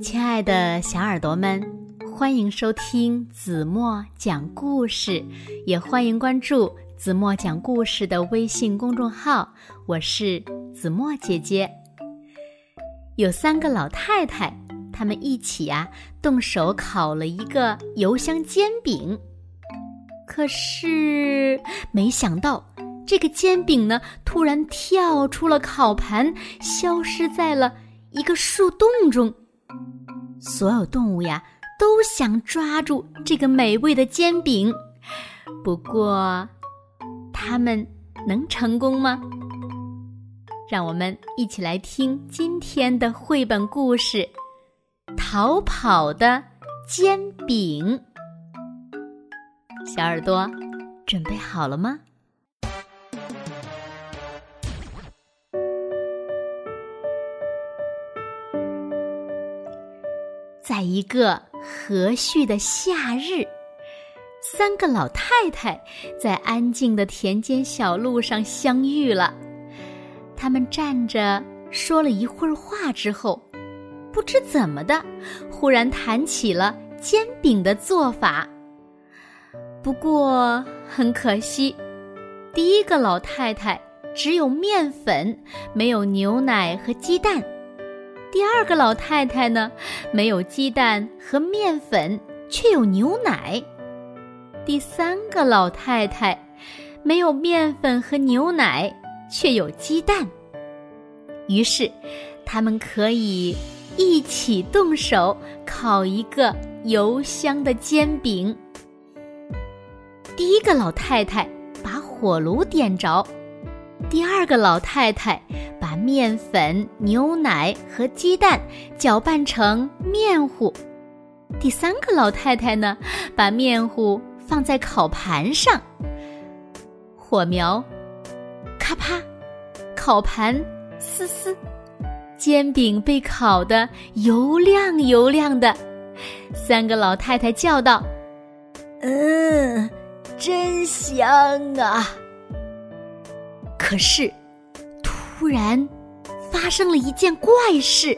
亲爱的小耳朵们，欢迎收听子墨讲故事，也欢迎关注子墨讲故事的微信公众号。我是子墨姐姐。有三个老太太，她们一起呀动手烤了一个油香煎饼。可是没想到，这个煎饼呢，突然跳出了烤盘，消失在了一个树洞中。所有动物呀，都想抓住这个美味的煎饼，不过，它们能成功吗？让我们一起来听今天的绘本故事《逃跑的煎饼》。小耳朵，准备好了吗？在一个和煦的夏日，三个老太太在安静的田间小路上相遇了。他们站着说了一会儿话之后，不知怎么的，忽然谈起了煎饼的做法。不过很可惜，第一个老太太只有面粉，没有牛奶和鸡蛋。第二个老太太呢，没有鸡蛋和面粉，却有牛奶。第三个老太太没有面粉和牛奶，却有鸡蛋。于是，他们可以一起动手烤一个油香的煎饼。第一个老太太把火炉点着。第二个老太太面粉、牛奶和鸡蛋搅拌成面糊。第三个老太太呢，把面糊放在烤盘上。火苗，咔啪，烤盘嘶嘶，煎饼被烤得油亮油亮的。三个老太太叫道：“嗯，真香啊！”可是，突然发生了一件怪事。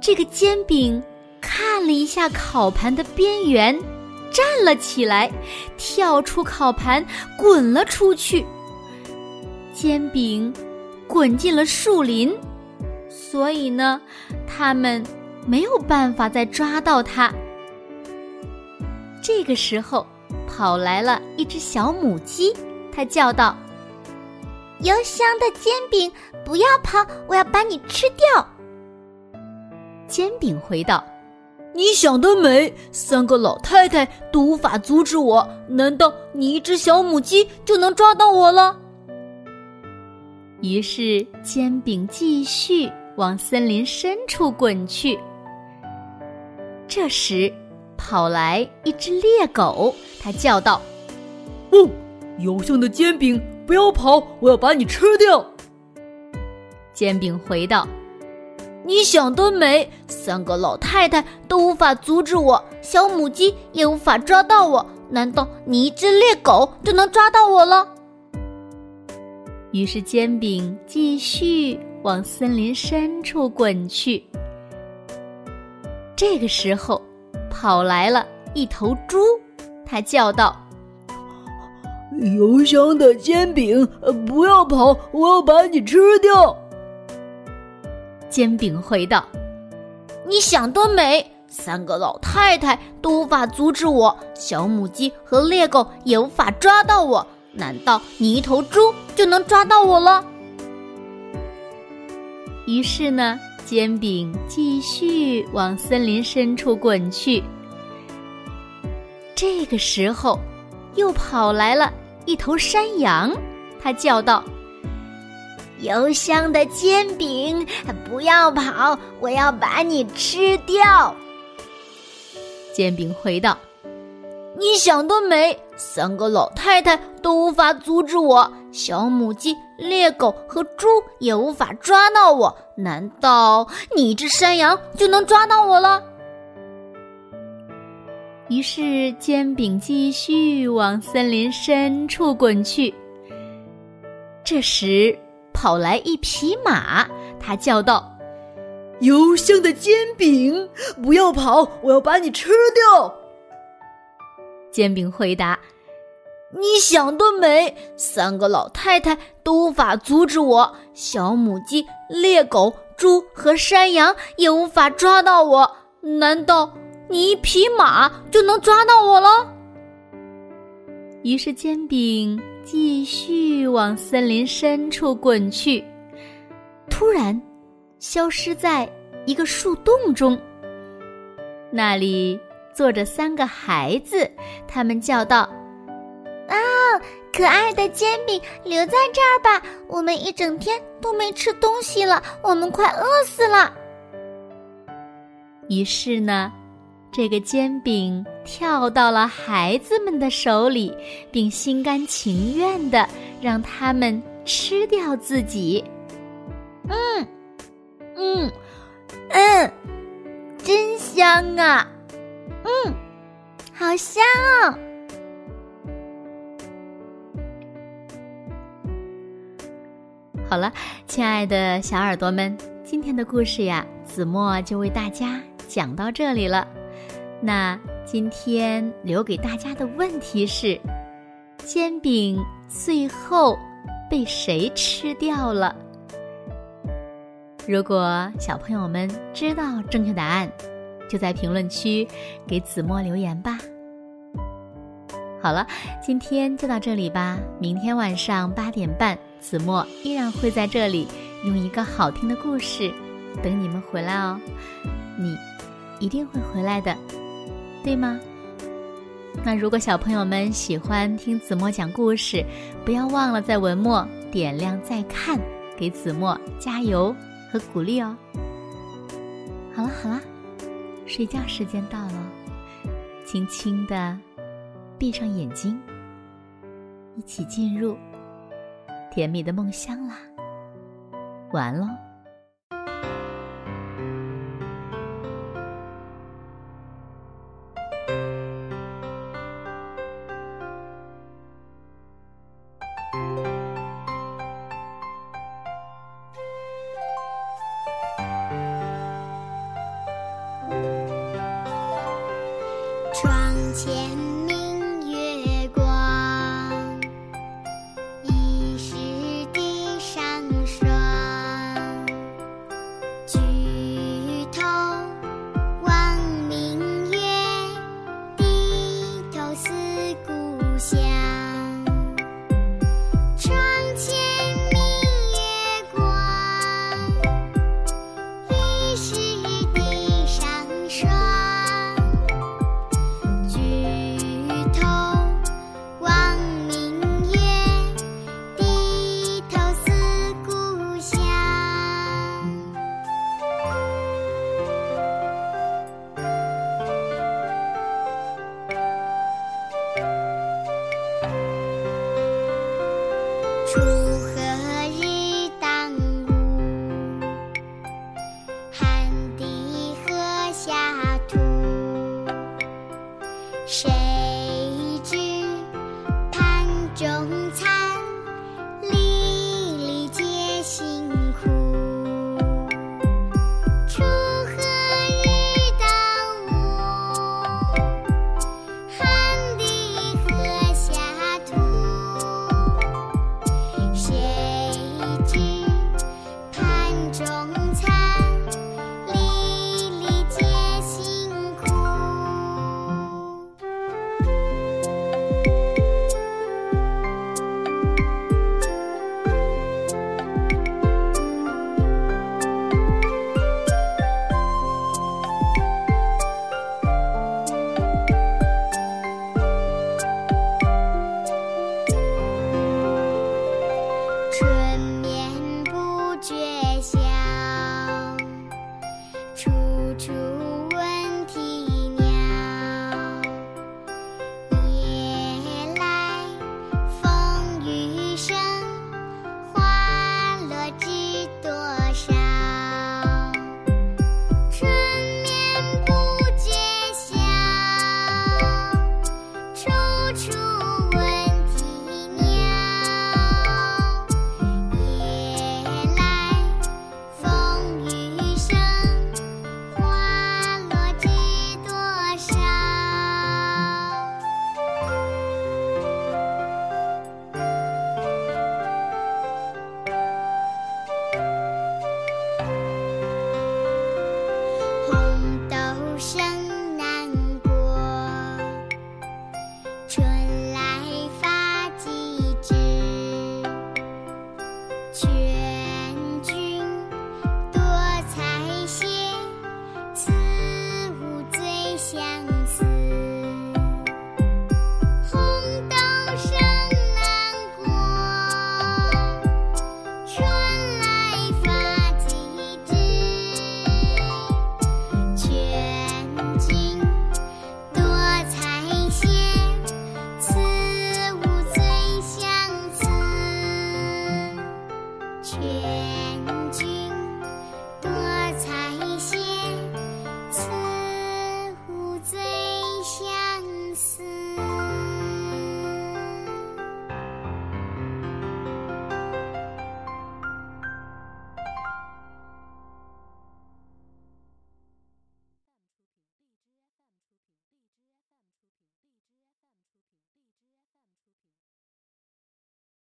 这个煎饼看了一下烤盘的边缘，站了起来，跳出烤盘，滚了出去。煎饼滚进了树林，所以呢，他们没有办法再抓到它。这个时候，跑来了一只小母鸡，它叫道。油香的煎饼，不要跑！我要把你吃掉。煎饼回道：“你想得美！三个老太太都无法阻止我，难道你一只小母鸡就能抓到我了？”于是煎饼继续往森林深处滚去。这时，跑来一只猎狗，它叫道：“哦，油香的煎饼！”不要跑！我要把你吃掉。煎饼回道：“你想得美！三个老太太都无法阻止我，小母鸡也无法抓到我。难道你一只猎狗就能抓到我了？”于是煎饼继续往森林深处滚去。这个时候，跑来了一头猪，它叫道。油香的煎饼，不要跑！我要把你吃掉。煎饼回道：“你想得美！三个老太太都无法阻止我，小母鸡和猎狗也无法抓到我。难道你一头猪就能抓到我了？”于是呢，煎饼继续往森林深处滚去。这个时候，又跑来了。一头山羊，他叫道：“油香的煎饼，不要跑！我要把你吃掉。”煎饼回道：“你想得美！三个老太太都无法阻止我，小母鸡、猎狗和猪也无法抓到我。难道你一只山羊就能抓到我了？”于是，煎饼继续往森林深处滚去。这时，跑来一匹马，它叫道：“油香的煎饼！不要跑，我要把你吃掉！煎饼回答：“你想得美！三个老太太都无法阻止我，小母鸡、猎狗、猪和山羊也无法抓到我。难道你一匹马就能抓到我了？”于是煎饼继续往森林深处滚去，突然。消失在一个树洞中。那里坐着三个孩子，他们叫道：“啊，可爱的煎饼，留在这儿吧！我们一整天都没吃东西了，我们快饿死了。”于是呢，这个煎饼跳到了孩子们的手里，并心甘情愿的让他们吃掉自己。嗯。嗯，嗯，真香啊！嗯，好香。好了，亲爱的小耳朵们，今天的故事呀，子墨就为大家讲到这里了。那今天留给大家的问题是：煎饼最后被谁吃掉了？如果小朋友们知道正确答案，就在评论区给子墨留言吧。好了，今天就到这里吧。明天晚上八点半，子墨依然会在这里用一个好听的故事等你们回来哦。你一定会回来的，对吗？那如果小朋友们喜欢听子墨讲故事，不要忘了在文末点亮再看，给子墨加油。和鼓励哦。好了好了，睡觉时间到了，轻轻的闭上眼睛，一起进入甜蜜的梦乡啦。晚安喽。窗前。谁